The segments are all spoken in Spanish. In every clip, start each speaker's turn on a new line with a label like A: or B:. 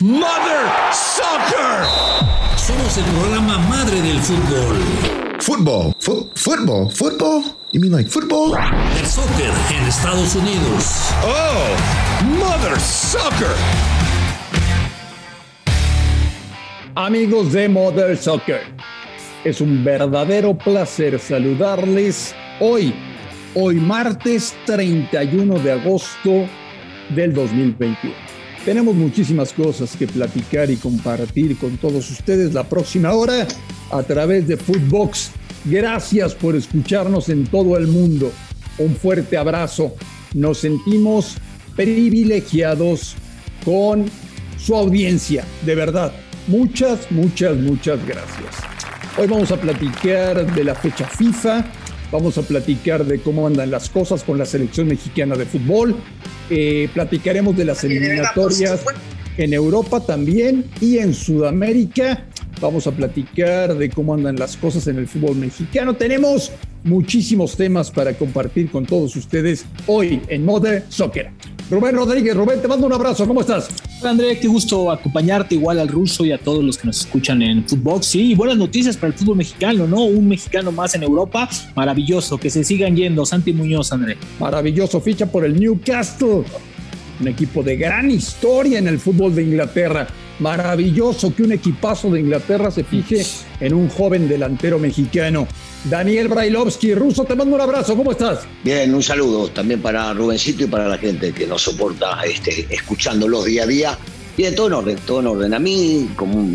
A: Mother Soccer.
B: Somos el programa madre del fútbol.
C: Football. football. Football? You mean like football?
B: El soccer en Estados Unidos.
A: Oh, Mother Soccer.
D: Amigos de Mother Soccer, es un verdadero placer saludarles hoy, hoy martes 31 de agosto del 2021. Tenemos muchísimas cosas que platicar y compartir con todos ustedes la próxima hora a través de Footbox. Gracias por escucharnos en todo el mundo. Un fuerte abrazo. Nos sentimos privilegiados con su audiencia. De verdad, muchas, muchas, muchas gracias. Hoy vamos a platicar de la fecha FIFA. Vamos a platicar de cómo andan las cosas con la selección mexicana de fútbol. Eh, platicaremos de las eliminatorias en Europa también y en Sudamérica. Vamos a platicar de cómo andan las cosas en el fútbol mexicano. Tenemos muchísimos temas para compartir con todos ustedes hoy en Mode Soccer. Rubén Rodríguez, Rubén, te mando un abrazo, ¿cómo estás?
E: Hola André, qué gusto acompañarte igual al ruso y a todos los que nos escuchan en Footbox. Sí, buenas noticias para el fútbol mexicano, ¿no? Un mexicano más en Europa, maravilloso, que se sigan yendo. Santi Muñoz, André.
D: Maravilloso, ficha por el Newcastle, un equipo de gran historia en el fútbol de Inglaterra. Maravilloso que un equipazo de Inglaterra se fije en un joven delantero mexicano. Daniel Brailovsky, Ruso, te mando un abrazo, ¿cómo estás?
F: Bien, un saludo también para Rubencito y para la gente que nos soporta este, escuchándolos día a día. Bien, todo en orden, todo en orden. A mí, como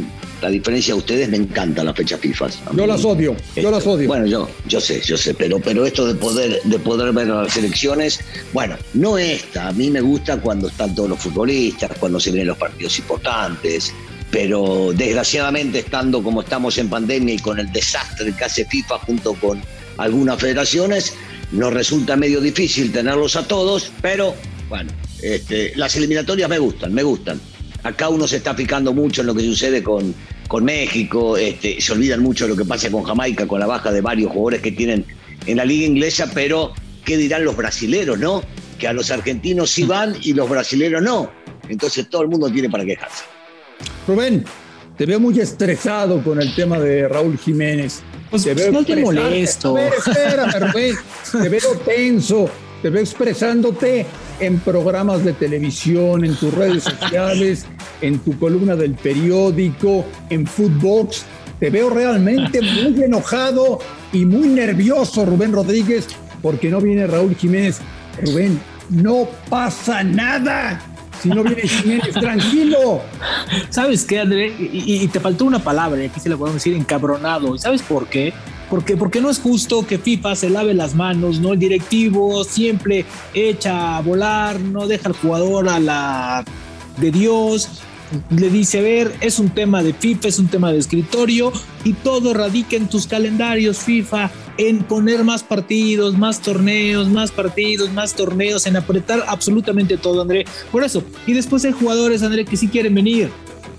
F: la diferencia de ustedes, me encanta la fecha FIFA.
D: Yo las odio, yo las odio.
F: Bueno, yo, yo sé, yo sé, pero, pero esto de poder, de poder ver las elecciones, bueno, no esta, a mí me gusta cuando están todos los futbolistas, cuando se vienen los partidos importantes, pero desgraciadamente estando como estamos en pandemia y con el desastre que hace FIFA junto con algunas federaciones, nos resulta medio difícil tenerlos a todos, pero bueno, este, las eliminatorias me gustan, me gustan. Acá uno se está fijando mucho en lo que sucede con, con México, este, se olvidan mucho de lo que pasa con Jamaica, con la baja de varios jugadores que tienen en la liga inglesa, pero ¿qué dirán los brasileros, no? Que a los argentinos sí van y los brasileros no. Entonces todo el mundo tiene para quejarse.
D: Rubén, te veo muy estresado con el tema de Raúl Jiménez.
E: Pues, te veo no te molesto.
D: A ver, espérame, Rubén. te veo tenso, te veo expresándote en programas de televisión, en tus redes sociales, en tu columna del periódico, en Footbox. Te veo realmente muy enojado y muy nervioso, Rubén Rodríguez, porque no viene Raúl Jiménez. Rubén, no pasa nada si no viene Jiménez, tranquilo.
E: ¿Sabes qué, André? Y, te faltó una palabra, y aquí se la podemos decir encabronado. ¿Sabes por qué? Porque, porque no es justo que FIFA se lave las manos, ¿no? El directivo siempre echa a volar, no deja al jugador a la de Dios, le dice, ver, es un tema de FIFA, es un tema de escritorio y todo radica en tus calendarios FIFA, en poner más partidos, más torneos, más partidos, más torneos, en apretar absolutamente todo, André. Por eso, y después hay jugadores, André, que sí quieren venir,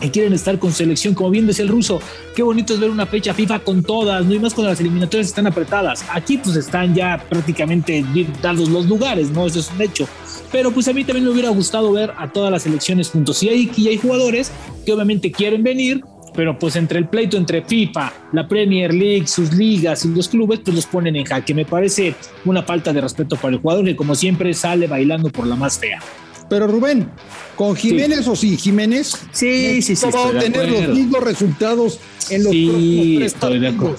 E: que quieren estar con selección, como bien decía el ruso, qué bonito es ver una fecha FIFA con todas, no y más cuando las eliminatorias están apretadas. Aquí pues están ya prácticamente dados los lugares, ¿no? Eso es un hecho. Pero pues a mí también me hubiera gustado ver a todas las selecciones juntos. Y hay, y hay jugadores que obviamente quieren venir, pero pues entre el pleito entre FIFA, la Premier League, sus ligas y los clubes, pues los ponen en jaque. Me parece una falta de respeto para el jugador que como siempre sale bailando por la más fea.
D: Pero Rubén, ¿con Jiménez o sin Jiménez?
E: Sí, sí, sí.
D: Va a tener los mismos resultados en los
E: sí, estoy de acuerdo.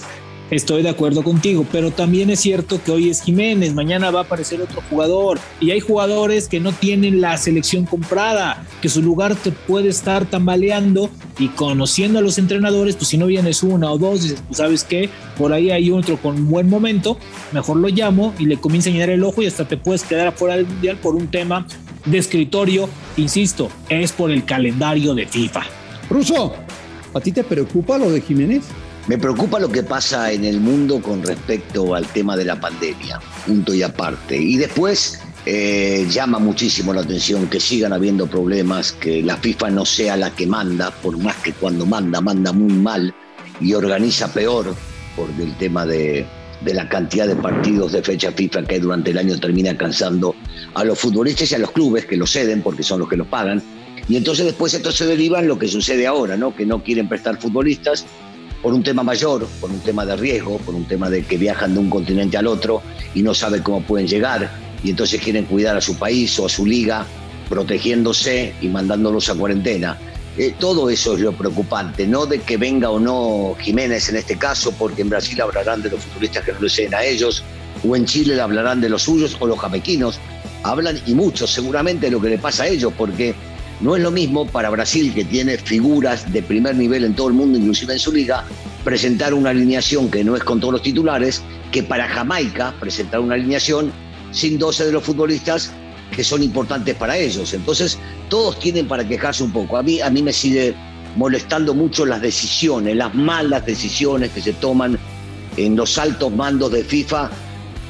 E: Estoy de acuerdo contigo, pero también es cierto que hoy es Jiménez, mañana va a aparecer otro jugador y hay jugadores que no tienen la selección comprada, que su lugar te puede estar tambaleando y conociendo a los entrenadores, pues si no vienes una o dos, dices, pues sabes qué, por ahí hay otro con buen momento, mejor lo llamo y le comienza a llenar el ojo y hasta te puedes quedar afuera del mundial por un tema de escritorio, insisto, es por el calendario de FIFA.
D: Ruso, ¿a ti te preocupa lo de Jiménez?
F: Me preocupa lo que pasa en el mundo con respecto al tema de la pandemia, punto y aparte. Y después eh, llama muchísimo la atención que sigan habiendo problemas, que la FIFA no sea la que manda, por más que cuando manda, manda muy mal y organiza peor por el tema de, de la cantidad de partidos de fecha FIFA que durante el año termina cansando a los futbolistas y a los clubes que lo ceden porque son los que los pagan Y entonces después esto se deriva en lo que sucede ahora, ¿no? Que no quieren prestar futbolistas por un tema mayor, por un tema de riesgo, por un tema de que viajan de un continente al otro y no saben cómo pueden llegar y entonces quieren cuidar a su país o a su liga, protegiéndose y mandándolos a cuarentena. Eh, todo eso es lo preocupante, no de que venga o no Jiménez en este caso, porque en Brasil hablarán de los futbolistas que no les a ellos, o en Chile hablarán de los suyos, o los jamequinos, hablan y mucho seguramente de lo que le pasa a ellos, porque no es lo mismo para Brasil, que tiene figuras de primer nivel en todo el mundo, inclusive en su liga, presentar una alineación que no es con todos los titulares, que para Jamaica presentar una alineación sin 12 de los futbolistas que son importantes para ellos. Entonces, todos tienen para quejarse un poco. A mí, a mí me sigue molestando mucho las decisiones, las malas decisiones que se toman en los altos mandos de FIFA,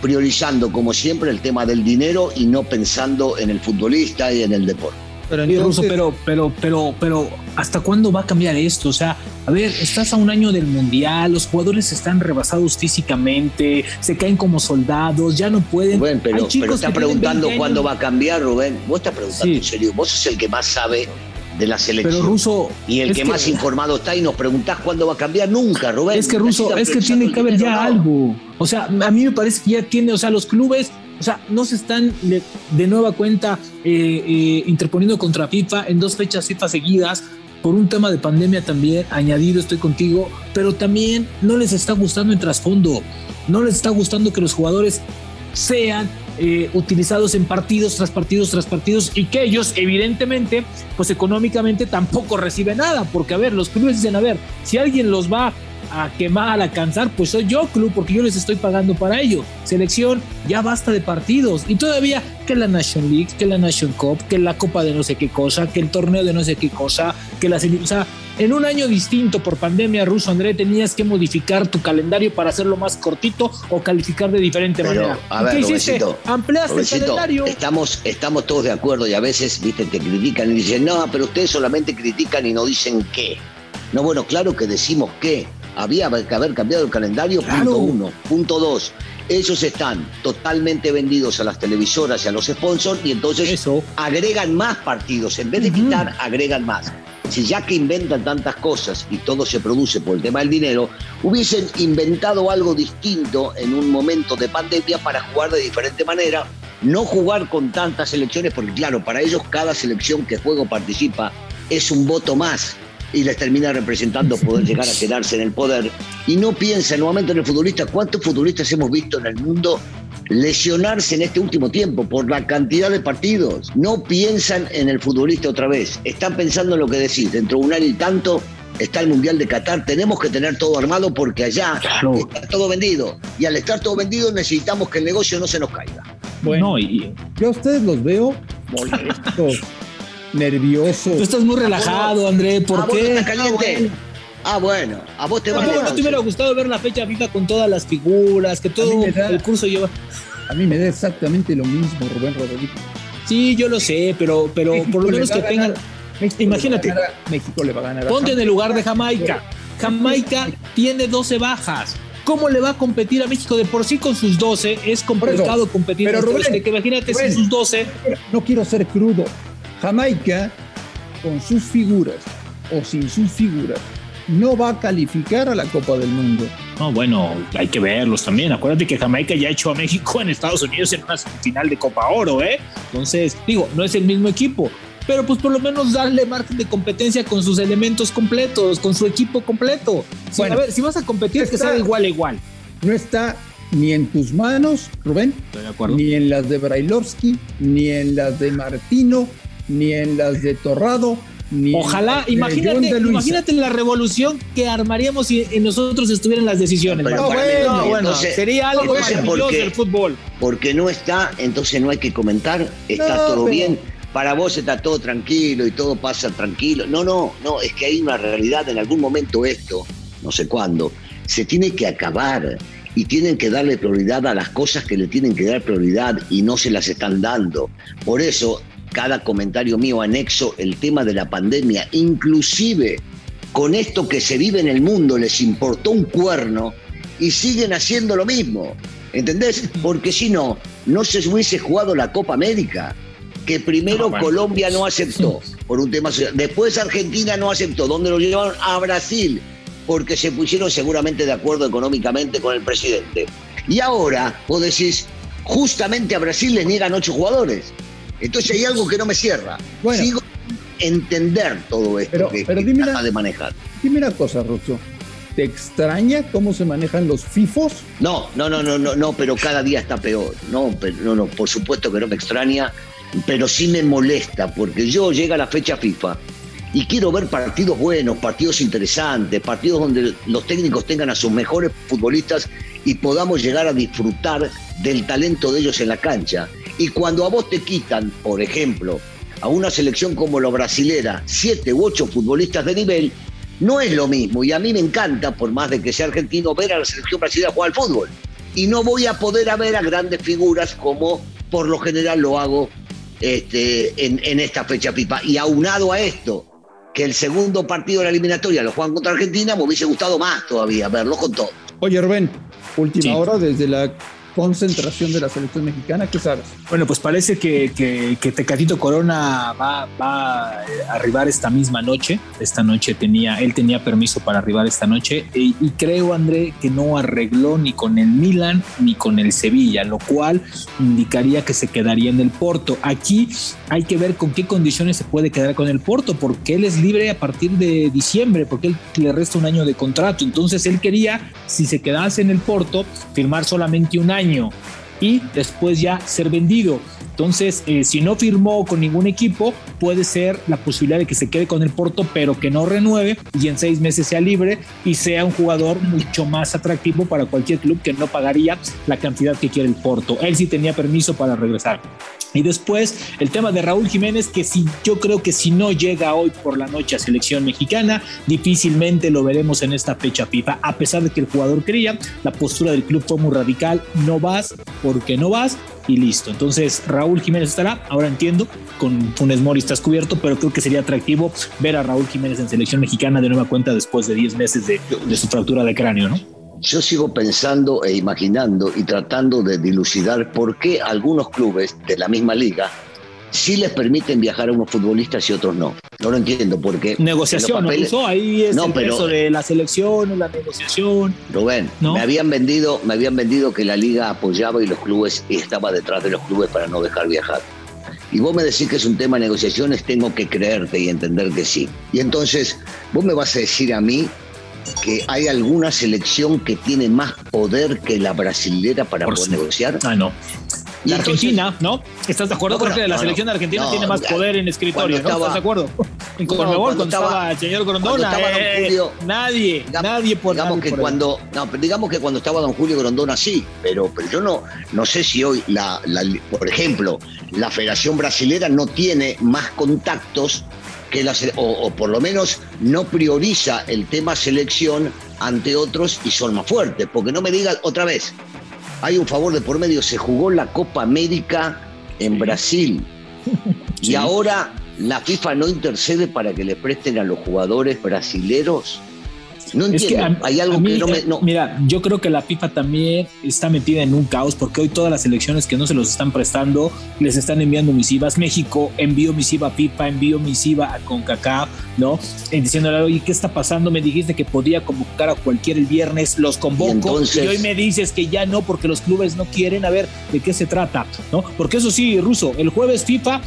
F: priorizando como siempre el tema del dinero y no pensando en el futbolista y en el deporte.
E: Pero, pero, pero, pero, pero, ¿hasta cuándo va a cambiar esto? O sea, a ver, estás a un año del mundial, los jugadores están rebasados físicamente, se caen como soldados, ya no pueden.
F: Rubén, pero, pero está preguntando cuándo va a cambiar, Rubén. Vos estás preguntando en serio, vos sos el que más sabe de la selección.
E: Pero Ruso.
F: Y el que, más informado está y nos preguntás cuándo va a cambiar nunca, Rubén.
E: Es que Ruso, es que tiene que haber ya algo. O sea, a mí me parece que ya tiene, o sea, los clubes o sea, no se están de, nueva cuenta eh, eh, interponiendo contra FIFA en dos fechas FIFA seguidas por un tema de pandemia también, añadido estoy contigo, pero también no les está gustando el trasfondo, no les está gustando que los jugadores sean eh, utilizados en partidos tras partidos tras partidos y que ellos evidentemente pues económicamente tampoco reciben nada porque a ver los clubes dicen a ver si alguien los va a quemar, a cansar, pues soy yo, club, porque yo les estoy pagando para ello. Selección, ya basta de partidos. Y todavía que la Nation League, que la Nation Cup, que la Copa de no sé qué cosa, que el torneo de no sé qué cosa, que la... O sea, en un año distinto por pandemia, Ruso André, tenías que modificar tu calendario para hacerlo más cortito o calificar de diferente manera.
F: A ver,
E: ¿Qué
F: hiciste?
E: Ampliaste el calendario.
F: Estamos, estamos todos de acuerdo y a veces, viste, te critican y dicen, no, pero ustedes solamente critican y no dicen qué. No, bueno, claro que decimos qué había que haber cambiado el calendario, punto uno. Punto dos, ellos están totalmente vendidos a las televisoras y a los sponsors y entonces Eso. agregan más partidos. En vez de quitar, agregan más. Si ya que inventan tantas cosas y todo se produce por el tema del dinero, hubiesen inventado algo distinto en un momento de pandemia para jugar de diferente manera, no jugar con tantas selecciones, porque claro, para ellos cada selección que juega o participa es un voto más y les termina representando poder llegar a quedarse en el poder. Y no piensa nuevamente en el futbolista. ¿Cuántos futbolistas hemos visto en el mundo lesionarse en este último tiempo por la cantidad de partidos? No piensan en el futbolista otra vez. Están pensando en lo que decís. Dentro de un año y tanto está el Mundial de Qatar. Tenemos que tener todo armado porque allá está todo vendido. Y al estar todo vendido necesitamos que el negocio no se nos caiga.
D: Bueno, y... yo a ustedes los veo molestos nervioso.
E: Tú estás muy relajado, André, ¿por
F: ¿A
E: qué?
F: Vos caliente? Ah, bueno, a vos te va
E: a te hubiera gustado ver la fecha FIFA con todas las figuras, que todo el curso lleva?
D: A mí me da exactamente lo mismo, Rubén Rodríguez.
E: Sí, yo lo sé, pero, pero por lo menos que tengan. Imagínate.
D: México le va a ganar.
E: Ponte en el lugar de Jamaica. Jamaica tiene 12 bajas. ¿Cómo le va a competir a México? De por sí con sus 12 es complicado competir.
D: Pero Rubén,
E: que imagínate sin sus 12.
D: No quiero ser crudo, Jamaica, con sus figuras o sin sus figuras, no va a calificar a la Copa del Mundo.
E: No, bueno, hay que verlos también. Acuérdate que Jamaica ya echó a México en Estados Unidos en una final de Copa Oro, ¿eh? Entonces, digo, no es el mismo equipo, pero pues por lo menos darle margen de competencia con sus elementos completos, con su equipo completo. bueno, a ver, si vas a competir, que sea igual a igual.
D: No está ni en tus manos, Rubén, ni en las de Brailovsky, ni en las de Martino, ni en las de Torrado, ni
E: Ojalá, imagínate, imagínate la revolución que armaríamos si nosotros estuvieran las decisiones.
F: no, bueno,
E: sería algo maravilloso el fútbol.
F: Porque no está, entonces no hay que comentar, está todo bien. Para vos está todo tranquilo y todo pasa tranquilo. No, no, no, es que hay una realidad. En algún momento esto, no sé cuándo, se tiene que acabar y tienen que darle prioridad a las cosas que le tienen que dar prioridad y no se las están dando. Por eso cada comentario mío anexo el tema de la pandemia, inclusive con esto que se vive en el mundo les importó un cuerno y siguen haciendo lo mismo. ¿Entendés? Porque si no, no se hubiese jugado la Copa América. que primero Colombia no aceptó por un tema social. Después Argentina no aceptó. ¿Dónde lo llevaron? A Brasil, porque se pusieron seguramente de acuerdo económicamente con el presidente. Y ahora, vos decís, justamente a Brasil le niegan ocho jugadores. Entonces hay algo que no me cierra.
D: Bueno.
F: Sigo entender todo esto
D: Pero-
F: que,
D: pero
F: que
D: dime
F: trata
D: una-
F: de manejar.
D: Dime una cosa, Russo. ¿Te extraña cómo se manejan los FIFOs?
F: No, no, no, no, no, no, pero cada día está peor. No, pero, no, no, por supuesto que no me extraña, pero sí me molesta, porque yo llega la fecha FIFA y quiero ver partidos buenos, partidos interesantes, partidos donde los técnicos tengan a sus mejores futbolistas y podamos llegar a disfrutar del talento de ellos en la cancha. Y cuando a vos te quitan, por ejemplo, a una selección como la brasilera, siete u ocho futbolistas de nivel, no es lo mismo. Y a mí me encanta, por más de que sea argentino, ver a la selección brasileña jugar al fútbol. Y no voy a poder a ver a grandes figuras como por lo general lo hago este, en, en esta fecha FIFA. Y aunado a esto, que el segundo partido de la eliminatoria lo juegan contra Argentina, me hubiese gustado más todavía verlo con todo.
D: Oye, Rubén, última
E: Sí.
D: hora desde la concentración de la selección mexicana, ¿qué sabes?
E: Bueno, pues parece que, que, que Tecatito Corona va, va a arribar esta misma noche. Esta noche tenía, él tenía permiso para arribar esta noche y, y creo, André, que no arregló ni con el Milan ni con el Sevilla, lo cual indicaría que se quedaría en el Porto. Aquí hay que ver con qué condiciones se puede quedar con el Porto, porque él es libre a partir de diciembre, porque él le resta un año de contrato. Entonces él quería, si se quedase en el Porto, firmar solamente un año y después ya ser vendido. Entonces, eh, si no firmó con ningún equipo, puede ser la posibilidad de que se quede con el Porto, pero que no renueve y en seis meses sea libre y sea un jugador mucho más atractivo para cualquier club que no pagaría la cantidad que quiere el Porto. Él sí tenía permiso para regresar. Y después el tema de Raúl Jiménez, que si yo creo que si no llega hoy por la noche a selección mexicana, difícilmente lo veremos en esta fecha FIFA, a pesar de que el jugador quería, la postura del club fue muy radical, no vas porque no vas y listo. Entonces Raúl Jiménez estará, ahora entiendo, con Funes Mori estás cubierto, pero creo que sería atractivo ver a Raúl Jiménez en selección mexicana de nueva cuenta después de 10 meses de, de su fractura de cráneo, ¿no?
F: Yo sigo pensando e imaginando y tratando de dilucidar por qué algunos clubes de la misma liga sí les permiten viajar a unos futbolistas y otros no. No lo entiendo porque...
E: Negociación, ¿no? Ahí es
F: No,
E: el
F: pero-
E: peso de la selección, la negociación.
F: Rubén,
E: ¿No?
F: me habían vendido, me habían vendido que la liga apoyaba y los clubes y estaba detrás de los clubes para no dejar viajar. Y vos me decís que es un tema de negociaciones, tengo que creerte y entender que sí. Y entonces, vos me vas a decir a mí que hay alguna selección que tiene más poder que la brasilera para poder negociar.
E: Ah, no.
F: Y
E: La
F: entonces-
E: Argentina, ¿no? ¿Estás de acuerdo?
F: No,
E: Creo
F: bueno,
E: que la
F: no,
E: selección
F: no.
E: argentina
F: No,
E: tiene más poder en escritorio, ¿no? ¿Estás de acuerdo? En
F: No, cuando
E: cuando, estaba, el señor Grondona,
F: estaba Don
E: eh, nadie,
F: Digamos-
E: nadie por
F: digamos
E: nadie
F: que
E: por
F: cuando no, pero digamos que cuando estaba don Julio Grondona sí pero pero yo no no sé si hoy la, la- por ejemplo la Federación Brasilera no tiene más contactos que la o, o por lo menos no prioriza el tema selección ante otros y son más fuertes. Porque no me digan otra vez hay un favor de por medio se jugó la Copa América en Brasil. Y ahora la FIFA no intercede para que le presten a los jugadores brasileros no
E: Es que
F: entiendo.
E: a-
F: Hay algo
E: mí,
F: que no me.
E: eh,
F: no-
E: Mira, yo creo que la FIFA también está metida en un caos porque hoy todas las elecciones que no se los están prestando les están enviando misivas. México envió misiva a FIFA, envió misiva a CONCACAF, ¿no? Eh, diciéndole, oye, ¿qué está pasando? Me dijiste que podía convocar a cualquier el viernes, los convoco.
F: Y entonces-
E: y hoy me dices que ya no porque los clubes no quieren. A ver, ¿de qué se trata? ¿No? Porque eso sí, Ruso, el jueves FIFA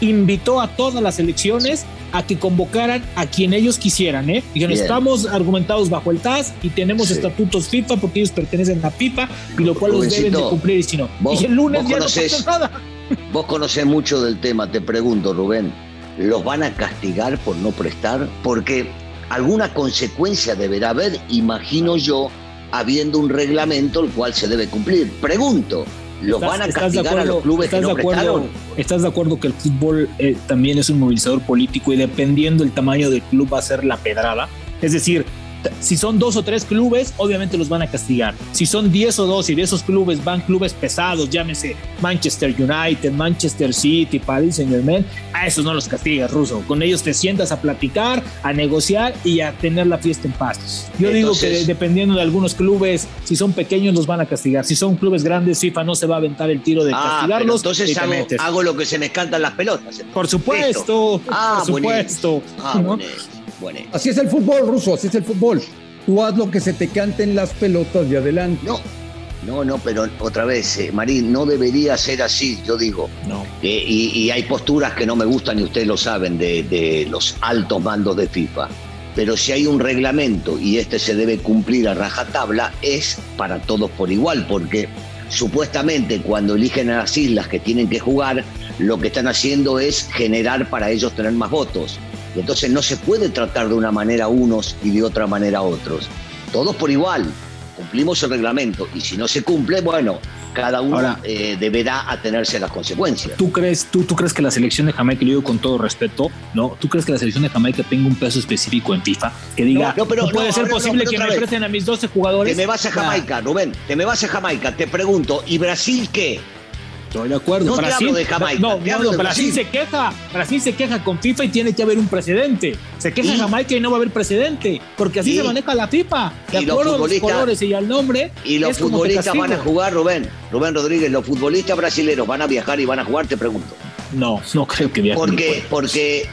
E: invitó a todas las elecciones a que convocaran a quien ellos quisieran, ¿eh? Dijeron,
F: Bien.
E: estamos argumentados bajo el TAS y tenemos
F: Sí.
E: estatutos FIFA porque ellos pertenecen a FIFA y lo cual los deben de cumplir y si no.
F: vos-
E: y el lunes ya
F: conocés-
E: no pasa nada.
F: Vos conocés mucho del tema, te pregunto, Rubén. ¿Los van a castigar por no prestar? Porque alguna consecuencia deberá haber, imagino yo, habiendo un reglamento el cual se debe cumplir. Pregunto, ¿los
E: ¿Estás-
F: van a
E: estás de
F: a
E: acuerdo-
F: los clubes que
E: estás
F: no
E: de acuerdo-
F: prestaron?
E: ¿Estás de acuerdo que el fútbol eh, también es un movilizador político y dependiendo el tamaño del club va a ser la pedrada? Es decir, Si son dos o tres clubes, obviamente los van a castigar. Si son diez o dos y de esos clubes van clubes pesados, llámese Manchester United, Manchester City, Paris Saint Germain, a esos no los castigas, Ruso. Con ellos te sientas a platicar, a negociar y a tener la fiesta en paz. Yo digo que dependiendo de algunos clubes, si son pequeños los van a castigar. Si son clubes grandes, FIFA no se va a aventar el tiro de
F: ah,
E: castigarlos.
F: entonces hago, lo que se me cantan las pelotas.
E: Por supuesto,
F: ah,
E: por supuesto.
F: Ah,
D: Así es el fútbol, Ruso, así es el fútbol. Tú haz lo que se te canten las pelotas de adelante.
F: No, no, no, pero otra vez, eh, Marín, no debería ser así, yo digo.
E: No.
F: Eh, y, hay posturas que no me gustan y ustedes lo saben de, de, los altos mandos de FIFA. Pero si hay un reglamento y este se debe cumplir a rajatabla, es para todos por igual, porque supuestamente cuando eligen a las islas que tienen que jugar, lo que están haciendo es generar para ellos tener más votos. Entonces no se puede tratar de una manera a unos y de otra manera a otros. Todos por igual. Cumplimos el reglamento y si no se cumple, bueno, cada uno eh, deberá atenerse a las consecuencias.
E: ¿Tú crees, tú, ¿Tú crees que la selección de Jamaica, lo digo con todo respeto, ¿no? ¿Tú crees que la selección de Jamaica tenga un peso específico en FIFA? Que diga, no, pero, puede ser posible que me presten a mis 12 jugadores.
F: Te me vas a Jamaica, Rubén, te me vas a Jamaica, te pregunto, ¿y Brasil qué?
E: Estoy de acuerdo.
F: No Brasil, de Jamaica.
E: No, no, Brasil, se queja. Brasil se queja con FIFA y tiene que haber un precedente. Se queja Jamaica y no va a haber precedente. Porque así se maneja la FIFA. De acuerdo a los colores y al nombre.
F: Y los futbolistas van a jugar, Rubén. Rubén Rodríguez, los futbolistas brasileños van a viajar y van a jugar, te pregunto.
E: No, no creo que viajen.
F: Porque, porque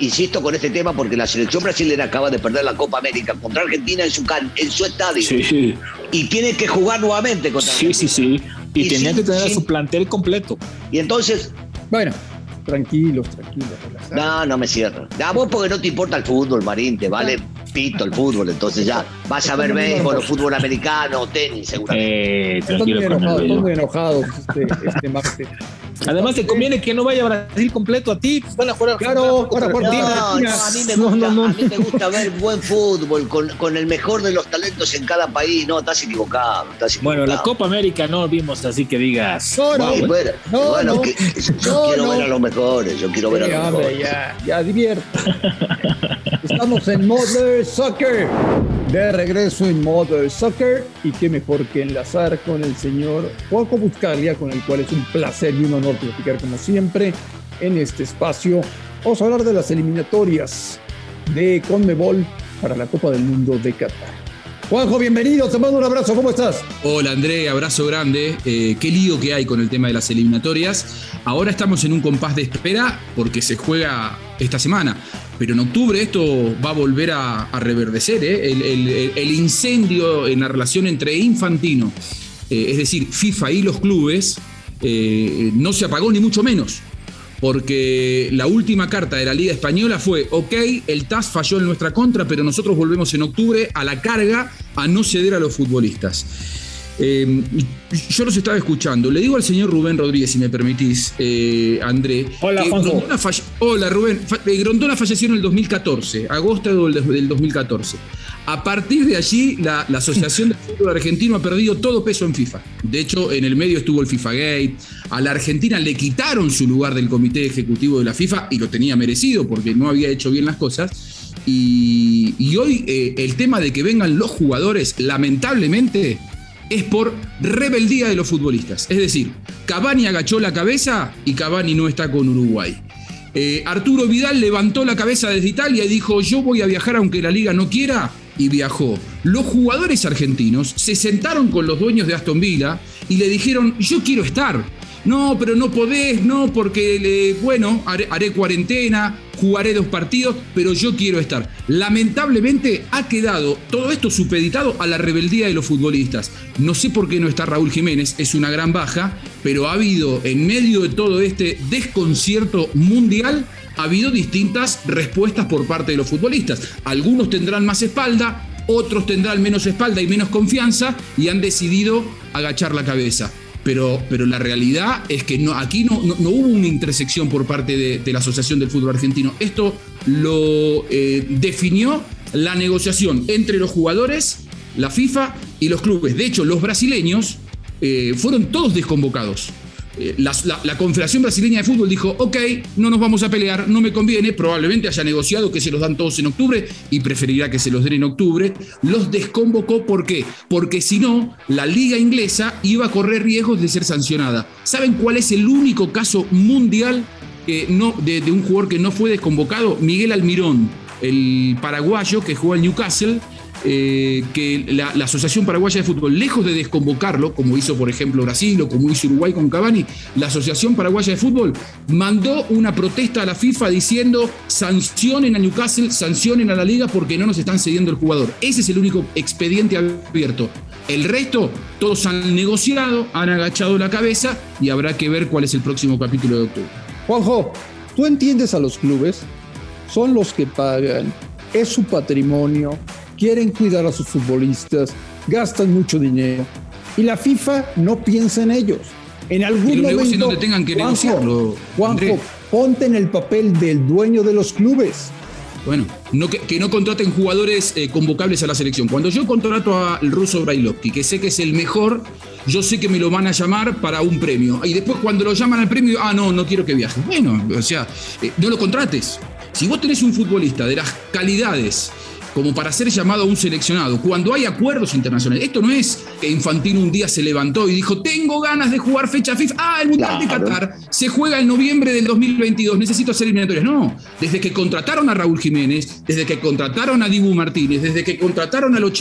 F: insisto con este tema, porque la selección brasileña acaba de perder la Copa América contra Argentina en su, en su estadio.
E: Sí.
F: Y tiene que jugar nuevamente contra
E: Sí, sí, sí. Y, tenía que tener a su plantel completo.
F: Y entonces.
D: Bueno, tranquilos, tranquilos.
F: No, no me cierro. Ya vos porque no te importa el fútbol, Marín, te vale pito el fútbol, entonces ya vas a ver béisbol o fútbol americano, tenis, seguramente.
E: Eh, tranquilo
D: estoy muy enojado, estoy muy enojado este, este martes.
E: Además, te conviene que no vaya a Brasil completo a ti, pues van a jugar
D: claro, para
F: no, no, a mí me gusta, a mí me gusta ver buen fútbol con, con, el mejor de los talentos en cada país. No, estás equivocado, estás equivocado.
E: Bueno, la Copa América no vimos así que digas.
F: No, no, bueno, yo quiero ver a los mejores, yo quiero ver a los mejores.
D: Ya, ya. Estamos en Mother Soccer. De regreso en Mother Soccer. Y qué mejor que enlazar con el señor Juanjo Buscalia, con el cual es un placer y un honor platicar como siempre en este espacio. Vamos a hablar de las eliminatorias de Conmebol para la Copa del Mundo de Qatar. Juanjo, bienvenido, te mando un abrazo, ¿cómo estás?
G: Hola André, abrazo grande. Eh, qué lío que hay con el tema de las eliminatorias. Ahora estamos en un compás de espera porque se juega esta semana, pero en octubre esto va a volver a, reverdecer. ¿eh? El, incendio en la relación entre Infantino, eh, es decir, FIFA y los clubes, no se apagó ni mucho menos porque la última carta de la Liga Española fue, ok, el TAS falló en nuestra contra, pero nosotros volvemos en octubre a la carga a no ceder a los futbolistas. Eh, yo los estaba escuchando. Le digo al señor Rubén Rodríguez, si me permitís, eh, André.
E: Hola,
G: Hola, Rubén. Eh, Grondona falleció en el 2014, agosto del 2014. A partir de allí, la, Asociación de Fútbol Argentino ha perdido todo peso en FIFA. De hecho, en el medio estuvo el FIFA Gate. A la Argentina le quitaron su lugar del comité ejecutivo de la FIFA y lo tenía merecido porque no había hecho bien las cosas. Y, hoy el tema de que vengan los jugadores, lamentablemente, es por rebeldía de los futbolistas. Es decir, Cavani agachó la cabeza y Cavani no está con Uruguay. Eh, Arturo Vidal levantó la cabeza desde Italia y dijo, yo voy a viajar aunque la liga no quiera, y viajó. Los jugadores argentinos se sentaron con los dueños de Aston Villa y le dijeron, yo quiero estar. No, pero no podés, no, porque, bueno, haré, cuarentena, jugaré dos partidos, pero yo quiero estar. Lamentablemente ha quedado todo esto supeditado a la rebeldía de los futbolistas. No sé por qué no está Raúl Jiménez, es una gran baja, pero ha habido, en medio de todo este desconcierto mundial, ha habido distintas respuestas por parte de los futbolistas. Algunos tendrán más espalda, otros tendrán menos espalda y menos confianza y han decidido agachar la cabeza pero, pero la realidad es que no, aquí no, no, hubo una intersección por parte de, la Asociación del Fútbol Argentino. Esto lo eh, definió la negociación entre los jugadores, la FIFA y los clubes. De hecho, los brasileños eh, fueron todos desconvocados. Eh, la, Confederación Brasileña de Fútbol dijo, ok, no nos vamos a pelear, no me conviene, probablemente haya negociado que se los dan todos en octubre y preferirá que se los den en octubre, los desconvocó, ¿por qué? Porque si no, la liga inglesa iba a correr riesgos de ser sancionada. ¿Saben cuál es el único caso mundial no, de, de un jugador que no fue desconvocado? Miguel Almirón, el paraguayo que jugó al Newcastle, eh, que la, Asociación Paraguaya de Fútbol, lejos de desconvocarlo, como hizo por ejemplo Brasil o como hizo Uruguay con Cavani, la Asociación Paraguaya de Fútbol mandó una protesta a la FIFA diciendo sancionen a Newcastle, sancionen a la liga porque no nos están cediendo el jugador. Ese es el único expediente abierto. El resto, todos han negociado, han agachado la cabeza y habrá que ver cuál es el próximo capítulo de octubre.
D: Juanjo, ¿tú entiendes a los clubes? Son los que pagan, es su patrimonio, quieren cuidar a sus futbolistas, gastan mucho dinero y la FIFA no piensa en ellos. En algún momento,
G: donde tengan que negociarlo.
D: Juanjo, ponte en el papel del dueño de los clubes.
G: Bueno, no, que, no contraten jugadores eh, convocables a la selección. Cuando yo contrato al ruso Brailovsky, que sé que es el mejor, yo sé que me lo van a llamar para un premio. Y después cuando lo llaman al premio, ah, no, no quiero que viaje. Bueno, o sea, eh, no lo contrates. Si vos tenés un futbolista de las calidades como para ser llamado a un seleccionado, cuando hay acuerdos internacionales. Esto no es que Infantino un día se levantó y dijo, tengo ganas de jugar fecha FIFA. Ah, el Mundial de Qatar se juega en noviembre del 2022, necesito hacer eliminatorias. No, desde que contrataron a Raúl Jiménez, desde que contrataron a Dibu Martínez, desde que contrataron a Lo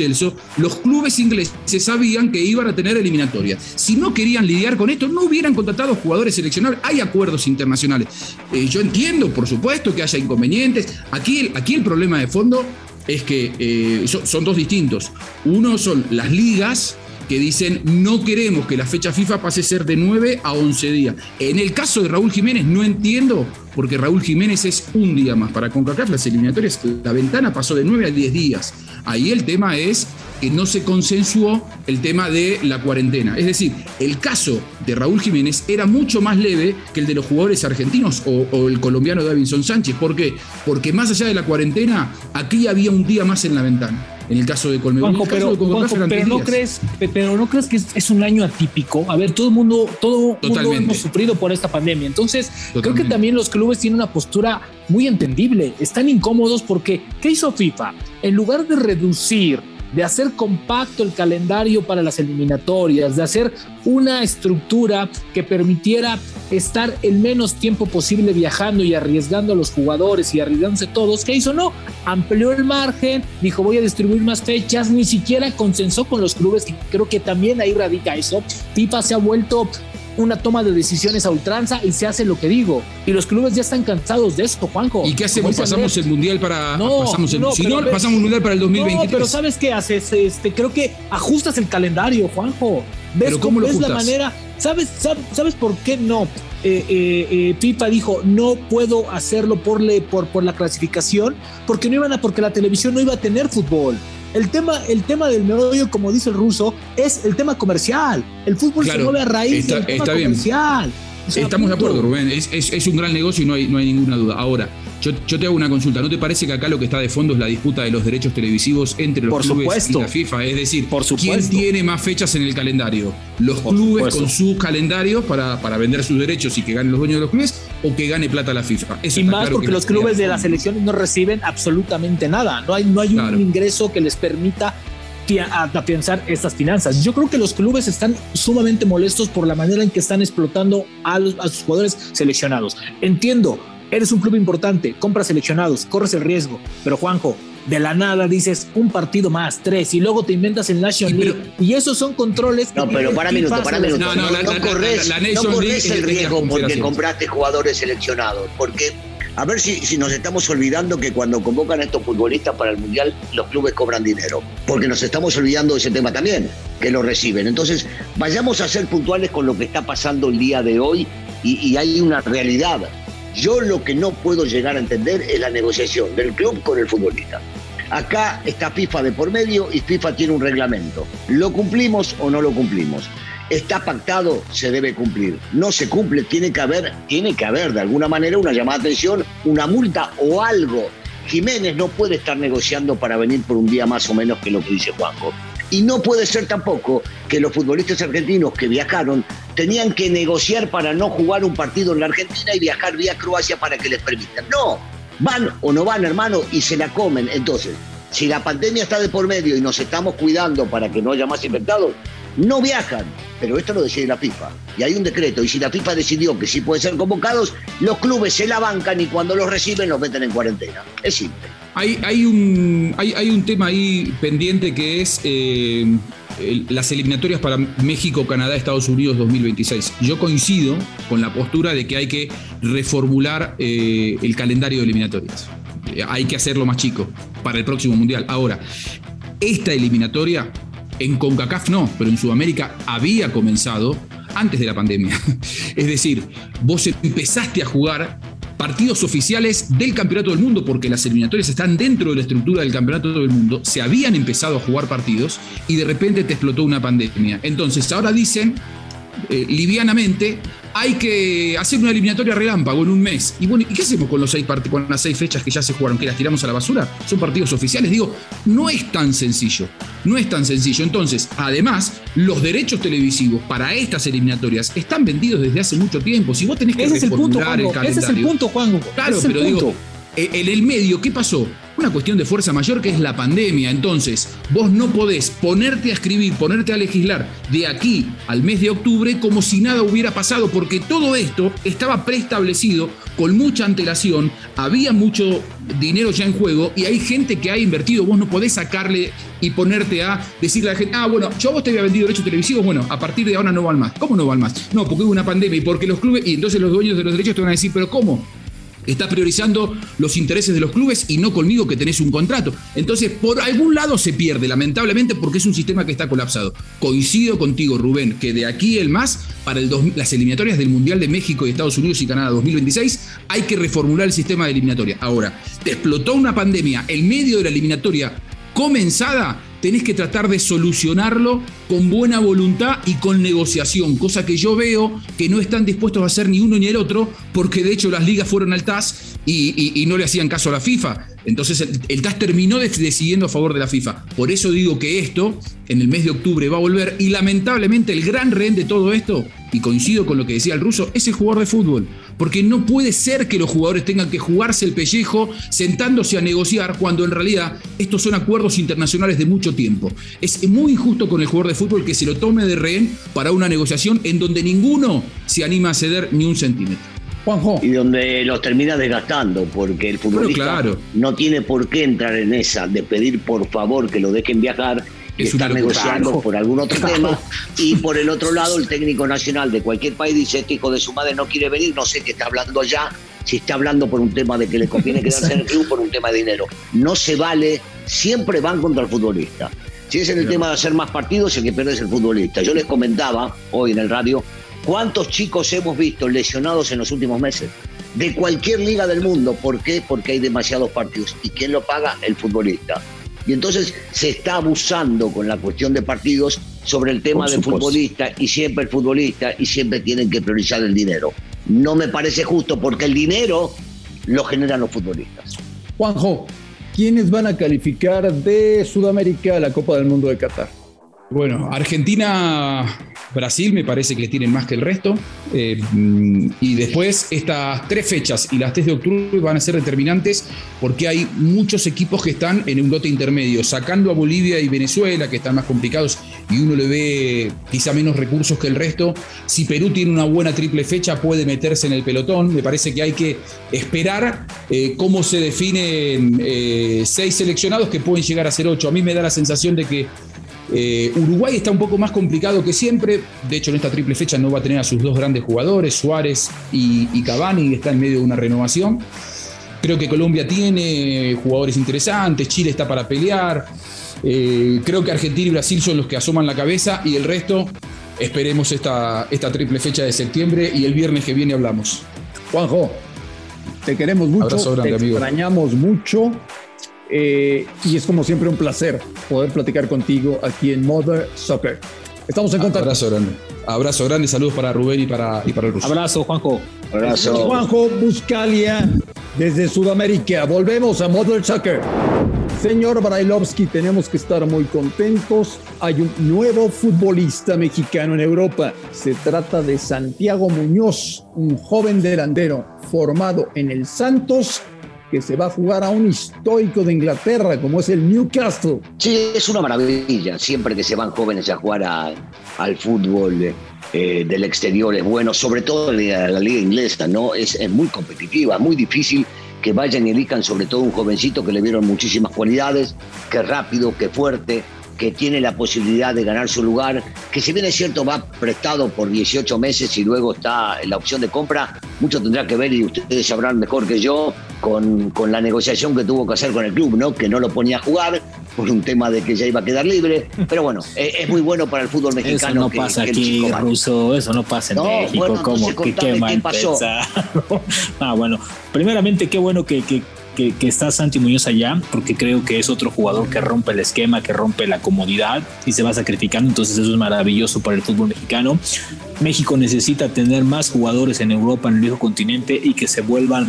G: los clubes ingleses sabían que iban a tener eliminatorias. Si no querían lidiar con esto, no hubieran contratado jugadores seleccionables. Hay acuerdos internacionales. Eh, yo entiendo, por supuesto, que haya inconvenientes. Aquí, aquí el problema de fondo es que eh, son, dos distintos. Uno son las ligas que dicen no queremos que la fecha FIFA pase a ser de 9 a 11 días. En el caso de Raúl Jiménez no entiendo, porque Raúl Jiménez es un día más. Para CONCACAF las eliminatorias, la ventana pasó de 9 a 10 días. Ahí el tema es que no se consensuó el tema de la cuarentena. Es decir, el caso de Raúl Jiménez era mucho más leve que el de los jugadores argentinos o, el colombiano Davinson Sánchez. ¿Por qué? Porque más allá de la cuarentena, aquí había un día más en la ventana. En el caso de Colmebol,
E: pero, no crees, pero no crees que es, un año atípico. A ver, todo el mundo, todo mundo hemos sufrido por esta pandemia. Entonces, creo que también los clubes tienen una postura muy entendible. Están incómodos porque ¿qué hizo FIFA? En lugar de reducir de hacer compacto el calendario para las eliminatorias, de hacer una estructura que permitiera estar el menos tiempo posible viajando y arriesgando a los jugadores y arriesgándose todos. ¿Qué hizo? No, amplió el margen, dijo voy a distribuir más fechas, ni siquiera consensó con los clubes, y creo que también ahí radica eso. FIFA se ha vuelto una toma de decisiones a ultranza y se hace lo que digo. Y los clubes ya están cansados de esto, Juanjo.
G: ¿Y qué hacemos? ¿Pasamos el mundial para.? No, pasamos el, si no, pasamos el mundial para el 2023.
E: No, pero ¿sabes qué haces? Este, creo que ajustas el calendario, Juanjo. ¿Ves cómo, lo la manera? ¿Sabes, sabes, por qué no? Eh, eh, eh, FIFA dijo no puedo hacerlo por, le, por, por la clasificación porque no iban a porque la televisión no iba a tener fútbol el tema, el tema del meollo, como dice el ruso, es el tema comercial. El fútbol se mueve a raíz del tema comercial.
G: Estamos de acuerdo, Rubén. Es, un gran negocio y no hay, no hay ninguna duda. Ahora, yo, te hago una consulta. ¿No te parece que acá lo que está de fondo es la disputa de los derechos televisivos entre los clubes y la FIFA? Es decir, ¿quién tiene más fechas en el calendario? ¿Los clubes con sus calendarios para, para vender sus derechos y que ganen los dueños de los clubes? ¿O que gane plata la FIFA?
E: y más porque los clubes de las elecciones no reciben absolutamente nada. No hay, no hay un ingreso que les permita a, pensar estas finanzas. Yo creo que los clubes están sumamente molestos por la manera en que están explotando a, a sus jugadores seleccionados. Entiendo, eres un club importante, compras seleccionados, corres el riesgo, pero Juanjo, de la nada dices un partido más, tres, y luego te inventas el National League. Y esos son controles.
F: No, pero para minuto, para minuto. No, no, no, corres, no corres el riesgo porque compraste jugadores seleccionados, porque a ver si, si, nos estamos olvidando que cuando convocan a estos futbolistas para el Mundial, los clubes cobran dinero. Porque nos estamos olvidando de ese tema también, que lo reciben. Entonces, vayamos a ser puntuales con lo que está pasando el día de hoy y, hay una realidad. Yo lo que no puedo llegar a entender es la negociación del club con el futbolista. Acá está FIFA de por medio y FIFA tiene un reglamento. ¿Lo cumplimos o no lo cumplimos? está pactado, se debe cumplir. No se cumple, tiene que haber, tiene que haber de alguna manera una llamada de atención, una multa o algo. Jiménez no puede estar negociando para venir por un día más o menos que lo que dice Juanjo. Y no puede ser tampoco que los futbolistas argentinos que viajaron tenían que negociar para no jugar un partido en la Argentina y viajar vía Croacia para que les permitan. No, van o no van, hermano, y se la comen. Entonces, si la pandemia está de por medio y nos estamos cuidando para que no haya más infectados, no viajan. Pero esto lo decide la FIFA. Y hay un decreto. Y si la FIFA decidió que sí pueden ser convocados, los clubes se la bancan y cuando los reciben los meten en cuarentena. Es simple.
G: Hay, un, hay, un tema ahí pendiente que es eh, las eliminatorias para México, Canadá, Estados Unidos 2026. Yo coincido con la postura de que hay que reformular eh, el calendario de eliminatorias. Eh, hay que hacerlo más chico para el próximo Mundial. Ahora, esta eliminatoria en CONCACAF no, pero en Sudamérica había comenzado antes de la pandemia. Es decir, vos empezaste a jugar partidos oficiales del Campeonato del Mundo, porque las eliminatorias están dentro de la estructura del Campeonato del Mundo, se habían empezado a jugar partidos y de repente te explotó una pandemia. Entonces ahora dicen, eh, livianamente, hay que hacer una eliminatoria relámpago en un mes. Y bueno, ¿y qué hacemos con, los seis con las seis fechas que ya se jugaron? ¿Que las tiramos a la basura? Son partidos oficiales. Digo, no es tan sencillo. No es tan sencillo. Entonces, además, los derechos televisivos para estas eliminatorias están vendidos desde hace mucho tiempo. Si vos tenés que
E: Ese es el punto,
G: el.
E: Ese es el punto, Juanjo.
G: Claro,
E: es
G: pero digo,
E: punto.
G: eh, en el medio, ¿qué pasó? Una cuestión de fuerza mayor que es la pandemia. Entonces, vos no podés ponerte a escribir, ponerte a legislar de aquí al mes de octubre como si nada hubiera pasado, porque todo esto estaba preestablecido con mucha antelación, había mucho dinero ya en juego y hay gente que ha invertido. Vos no podés sacarle y ponerte a decirle a la gente, ah, bueno, yo a vos te había vendido derechos televisivos, bueno, a partir de ahora no van más. ¿Cómo no van más? No, porque hubo una pandemia y porque los clubes, y entonces los dueños de los derechos te van a decir, pero ¿cómo? Estás priorizando los intereses de los clubes y no conmigo que tenés un contrato. Entonces, por algún lado se pierde, lamentablemente, porque es un sistema que está colapsado. Coincido contigo, Rubén, que de aquí el más, para las eliminatorias del Mundial de México y Estados Unidos y Canadá 2026, hay que reformular el sistema de eliminatoria. Ahora, te explotó una pandemia en medio de la eliminatoria comenzada, tenés que tratar de solucionarlo con buena voluntad y con negociación, cosa que yo veo que no están dispuestos a hacer ni uno ni el otro, porque de hecho las ligas fueron al TAS y, y- no le hacían caso a la FIFA. Entonces el, el TAS terminó de- decidiendo a favor de la FIFA. Por eso digo que esto en el mes de octubre va a volver y lamentablemente el gran rehén de todo esto, y coincido con lo que decía el ruso, es el jugador de fútbol. Porque no puede ser que los jugadores tengan que jugarse el pellejo sentándose a negociar cuando en realidad estos son acuerdos internacionales de mucho tiempo. Es muy injusto con el jugador de fútbol que se lo tome de rehén para una negociación en donde ninguno se anima a ceder ni un centímetro.
D: Juanjo,
F: Y donde los termina desgastando, porque el futbolista
G: claro.
F: no tiene por qué entrar en esa de pedir por favor que lo dejen viajar y
G: Es
F: estar negociando por algún otro tema. Y por el otro lado, el técnico nacional de cualquier país dice: Este hijo de su madre no quiere venir, no sé qué está hablando allá. Si está hablando por un tema de que le conviene quedarse en el club, por un tema de dinero. No se vale, siempre van contra el futbolista. Si es en el tema de hacer más partidos, el que pierde es el futbolista. Yo les comentaba hoy en el radio cuántos chicos hemos visto lesionados en los últimos meses de cualquier liga del mundo. ¿Por qué? Porque hay demasiados partidos. ¿Y quién lo paga? El futbolista. Y entonces se está abusando con la cuestión de partidos sobre el tema del futbolista y siempre el futbolista y siempre tienen que priorizar el dinero. No me parece justo porque el dinero lo generan los futbolistas.
D: Juanjo, ¿quiénes van a calificar de Sudamérica a la Copa del Mundo de Qatar?
G: Bueno, Argentina, Brasil me parece que tienen más que el resto. Eh, y después estas tres fechas y las tres de octubre van a ser determinantes porque hay muchos equipos que están en un lote intermedio, sacando a Bolivia y Venezuela, que están más complicados y uno le ve quizá menos recursos que el resto. Si Perú tiene una buena triple fecha, puede meterse en el pelotón. Me parece que hay que esperar eh, cómo se definen eh, seis seleccionados que pueden llegar a ser ocho. A mí me da la sensación de que eh, Uruguay está un poco más complicado que siempre. De hecho, en esta triple fecha no va a tener a sus dos grandes jugadores, Suárez y, y Cavani, está en medio de una renovación. Creo que Colombia tiene jugadores interesantes, Chile está para pelear. Eh, creo que Argentina y Brasil son los que asoman la cabeza y el resto esperemos esta, esta triple fecha de septiembre y el viernes que viene hablamos.
D: Juanjo, te queremos mucho,
G: Abrazo grande,
D: te
G: amigo.
D: extrañamos mucho eh, y es como siempre un placer poder platicar contigo aquí en Mother Soccer. Estamos en contacto.
G: Abrazo grande. Abrazo grande, saludos para Rubén y para, y para el ruso.
E: Abrazo, Juanjo.
F: Abrazo.
D: Juanjo Buscalia desde Sudamérica. Volvemos a Mother Soccer. Señor Brailovsky, tenemos que estar muy contentos. Hay un nuevo futbolista mexicano en Europa. Se trata de Santiago Muñoz, un joven delantero formado en el Santos que se va a jugar a un histórico de Inglaterra como es el Newcastle.
F: Sí, es una maravilla. Siempre que se van jóvenes a jugar al fútbol eh, del exterior es bueno, sobre todo la, la liga inglesa, ¿no? Es, es muy competitiva, muy difícil que vayan y elijan sobre todo un jovencito que le vieron muchísimas cualidades, que rápido, que fuerte, que tiene la posibilidad de ganar su lugar, que si bien es cierto va prestado por 18 meses y luego está en la opción de compra, mucho tendrá que ver y ustedes sabrán mejor que yo con, con la negociación que tuvo que hacer con el club, ¿no? que no lo ponía a jugar por un tema de que ya iba a quedar libre, pero bueno, es, es muy bueno para el fútbol mexicano.
E: Eso no
F: que-
E: pasa
F: que
E: aquí. Ruso, eso no pasa en
F: No,
E: México.
F: bueno,
E: ¿Cómo? ¿Qué, qué
F: qué pasó.
E: ah, bueno, primeramente, qué bueno que, que, que, está Santi Muñoz allá, porque creo que es otro jugador que rompe el esquema, que rompe la comodidad y se va sacrificando. Entonces, eso es maravilloso para el fútbol mexicano. México necesita tener más jugadores en Europa, en el viejo continente y que se vuelvan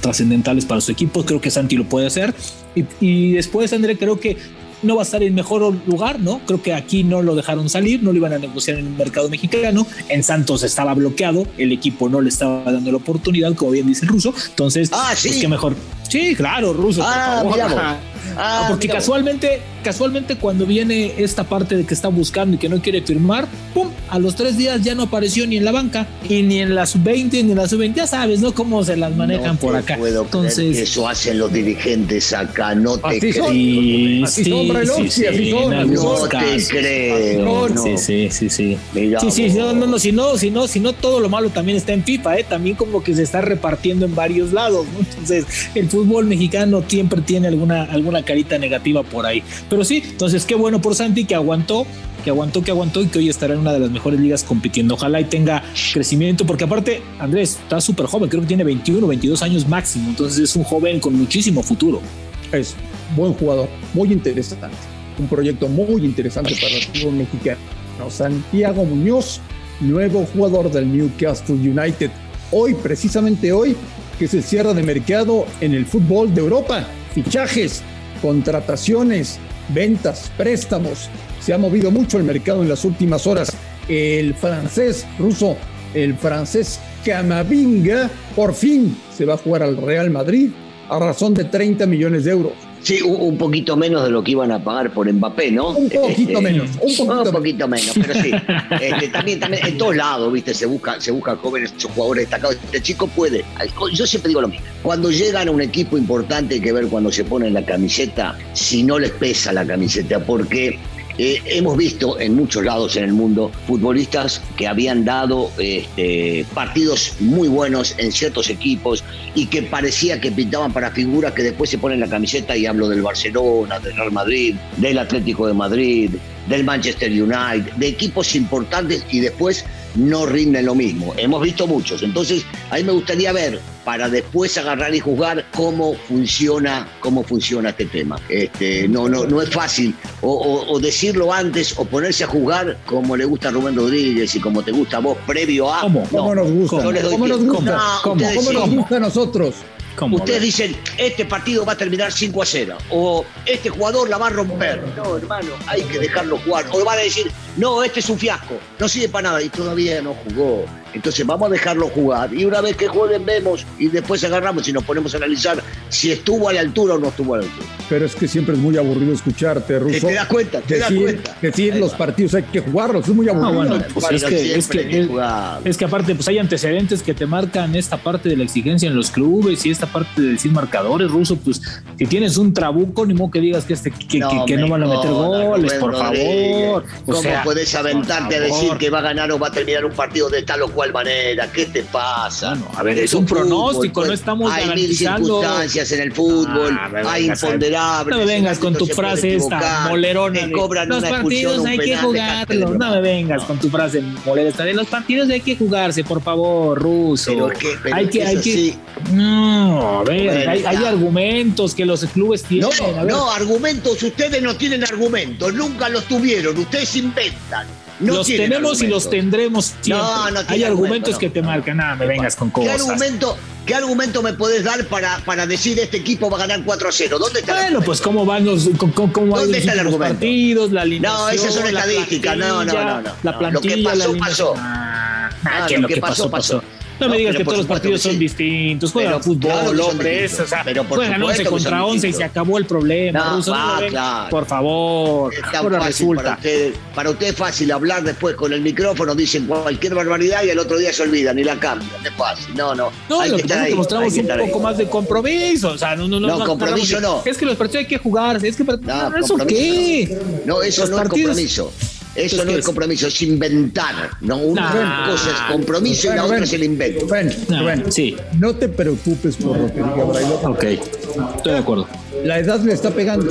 E: trascendentales para su equipo. Creo que Santi lo puede hacer. Y, y después, André, creo que no va a estar en mejor lugar, ¿no? Creo que aquí no lo dejaron salir, no lo iban a negociar en el mercado mexicano. En Santos estaba bloqueado, el equipo no le estaba dando la oportunidad, como bien dice el ruso. Entonces,
F: Ah, sí.
E: pues qué mejor. Sí, claro, ruso. por
F: Ah,
E: favor.
F: Ah,
E: porque casualmente, casualmente cuando viene esta parte de que está buscando y que no quiere firmar, pum, a los tres días ya no apareció ni en la banca, y ni en la sub-20, ni en la sub-20, ya sabes, ¿no? Cómo se las manejan
F: No
E: por acá.
F: Puedo creer que
E: Entonces,
F: eso hacen los dirigentes acá, no te
D: Así
F: creo.
D: son.
E: sí,
D: Así
E: sí,
D: son, Brailovsky,
E: sí,
D: así
E: sí,
D: son,
E: en
D: así
E: algunos
F: No te creo. No.
E: Sí, sí, sí, sí.
F: Mirá
E: Sí, sí, no, no, no, si no, si no, si no, todo lo malo también está en FIFA, ¿eh? También como que se está repartiendo en varios lados, ¿no? Entonces, el fútbol mexicano siempre tiene alguna, alguna carita negativa por ahí. Pero sí, entonces, qué bueno por Santi que aguantó, que aguantó, que aguantó y que hoy estará en una de las mejores ligas compitiendo. Ojalá y tenga crecimiento, porque aparte, Andrés, está súper joven, creo que tiene 21, 22 años máximo, entonces es un joven con muchísimo futuro.
D: Es buen jugador, muy interesante. Un proyecto muy interesante para el fútbol mexicano. Santiago Muñoz, nuevo jugador del Newcastle United. Hoy, precisamente hoy, que se cierra de mercado en el fútbol de Europa. Fichajes, contrataciones, ventas, préstamos. Se ha movido mucho el mercado en las últimas horas. El francés ruso, el francés Camavinga, por fin se va a jugar al Real Madrid a razón de 30 millones de euros.
F: Sí, un, un poquito menos de lo que iban a pagar por Mbappé, ¿no?
D: Un poquito
F: Este,
D: menos, un poquito
F: un
D: menos.
F: poquito menos, pero sí. Este, también, también en todos lados, viste, se busca, se buscan jóvenes jugadores destacados. Este chico puede. Yo siempre digo lo mismo. Cuando llegan a un equipo importante hay que ver cuando se ponen la camiseta, si no les pesa la camiseta, porque eh, hemos visto en muchos lados en el mundo futbolistas que habían dado este, partidos muy buenos en ciertos equipos y que parecía que pintaban para figuras que después se ponen la camiseta y hablo del Barcelona, del Real Madrid, del Atlético de Madrid, del Manchester United, de equipos importantes y después no rinden lo mismo. Hemos visto muchos. Entonces, a mí me gustaría ver para después agarrar y juzgar cómo funciona, cómo funciona este tema. Este, no, no, no es fácil o, o- o decirlo antes o ponerse a jugar como le gusta a Rubén Rodríguez y como te gusta a vos previo a.
E: ¿Cómo?
F: No,
D: ¿Cómo nos gusta? ¿Cómo nos gusta a nosotros?
E: ¿Cómo?
F: Ustedes dicen, este partido va a terminar 5 a 0, o este jugador la va a romper. No, hermano, hay que dejarlo jugar. O van a decir, no, este es un fiasco, no sirve para nada, y todavía no jugó. Entonces vamos a dejarlo jugar, y una vez que jueguen vemos, y después agarramos y nos ponemos a analizar si estuvo a la altura o no estuvo a la altura.
D: Pero es que siempre es muy aburrido escucharte, Ruso.
F: ¿Te das cuenta? ¿Te das
D: decir,
F: cuenta?
D: decir los partidos hay que jugarlos, es muy
E: No,
D: aburrido.
E: bueno, pues es que, es, que,
F: que
E: es,
F: jugar.
E: es que aparte pues hay antecedentes que te marcan esta parte de la exigencia en los clubes y esta parte de decir marcadores ruso, pues si tienes un trabuco, ni modo que digas que, este, que, que- que no van a meter goles, por favor. O
F: ¿Cómo
E: sea,
F: podés aventarte a decir que va a ganar o va a terminar un partido de tal o cual manera? ¿Qué te pasa?
E: Bueno, a ver, es un
F: fútbol,
E: pronóstico, no
F: pues.
E: estamos
F: Hay
E: garantizando-
F: circunstancias en el fútbol,
E: Ah, me
F: hay imponderables.
E: No me vengas con tu frase esta molerona.
F: cobran
E: los
F: una
E: partidos hay que jugarlos. No me vengas con tu frase molera los partidos hay que jugarse, por favor, ruso.
F: Pero que, pero
E: hay que, hay que. No, a ver,
F: Bueno,
E: hay, hay argumentos que los clubes tienen.
F: No, no, argumentos, ustedes no tienen argumentos, nunca los tuvieron, ustedes inventan. No
E: los tenemos y los
F: argumentos.
E: tendremos siempre.
F: No, no
E: Hay argumentos que te marcan. Nada, me vengas con
F: ¿Qué
E: cosas.
F: argumento, ¿Qué argumento me podés dar para, para decir este equipo va a ganar 4 a 0? ¿Dónde está
E: Bueno, pues cómo van los, cómo, cómo-
F: ¿Dónde
E: los
F: está el argumento?
E: partidos, la
F: No, esas son estadísticas. No, no, no, no.
E: La plantilla,
F: lo que pasó,
E: la
F: pasó.
E: Ah,
F: Ah,
E: que lo que pasó, pasó. No, me digas que todos los partidos son
F: sí.
E: distintos. Juegan
F: Pero
E: fútbol,
F: claro que son
E: hombre.
F: distintos.
E: eso, o sea,
F: Pero por
E: juegan
F: supuesto
E: 11
F: que son
E: contra 11 y se acabó el problema.
F: No,
E: Russo,
F: va,
E: me ven-
F: claro.
E: Por favor. Ahora resulta.
F: para usted es fácil hablar después con el micrófono, dicen cualquier barbaridad y al otro día se olvidan y la cambian. Es fácil. No, no.
E: No,
F: hay
E: lo
F: que
E: pasa es que mostramos un
F: ahí.
E: poco más de compromiso. O sea, no, no, no.
F: No, compromiso no.
E: Es que los partidos hay que jugar. Es que. ¿Eso qué?
F: No, eso no es compromiso. Eso
E: Entonces,
F: no
E: ¿qué
F: es compromiso, es inventar. No, una
E: Nah.
F: cosa es compromiso y la
D: Rubén,
F: otra es el invento.
D: Rubén,
E: sí.
D: no te preocupes por lo que diga Brailovsky.
E: Ok. Estoy de acuerdo.
D: La edad le está pegando.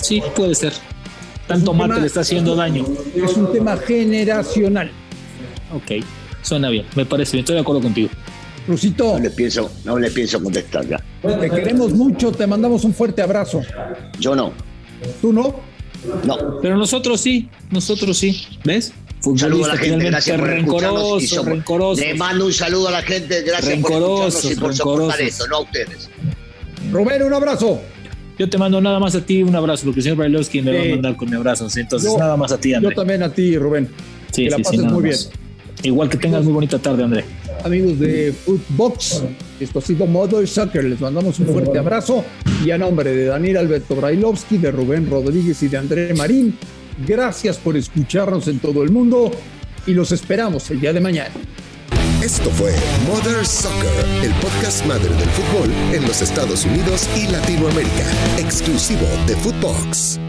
E: Sí, puede ser. Tanto mate
D: tema-
E: le está haciendo daño.
D: Es un tema generacional.
E: Ok. Suena bien. Me parece bien. Estoy de acuerdo contigo.
D: Rusito,
F: No le pienso, no le pienso contestar ya.
D: te queremos mucho, te mandamos un fuerte abrazo.
F: Yo no.
D: ¿Tú no?
F: No.
E: Pero nosotros sí. Nosotros sí. ¿Ves?
F: Un saludo a la gente, gracias por escucharnos. y
E: rencoroso,
F: somos-
E: rencoroso.
F: Le mando un saludo a la gente, gracias
E: Rencorosos,
F: por y por soportar
E: rencorosos.
F: esto, no a ustedes.
D: Rubén, un abrazo.
E: Yo te mando nada más a ti un abrazo, porque el señor Brailovsky me va
D: Sí.
E: a mandar con mi abrazo. ¿sí? Entonces,
D: Yo-
E: nada más a ti,
D: Yo
E: André.
D: también a ti, Rubén.
E: Sí,
D: que la
E: sí, sí,
D: pases
E: nada
D: muy
E: más. Igual que tengas muy bonita tarde, André.
D: Amigos de Footbox, esto ha sido Mother Soccer. Les mandamos un fuerte abrazo. Y a nombre de Daniel Alberto Brailovsky, de Rubén Rodríguez y de André Marín, gracias por escucharnos en todo el mundo y los esperamos el día de mañana.
C: Esto fue Mother Soccer, el podcast madre del fútbol en los Estados Unidos y Latinoamérica, exclusivo de Footbox.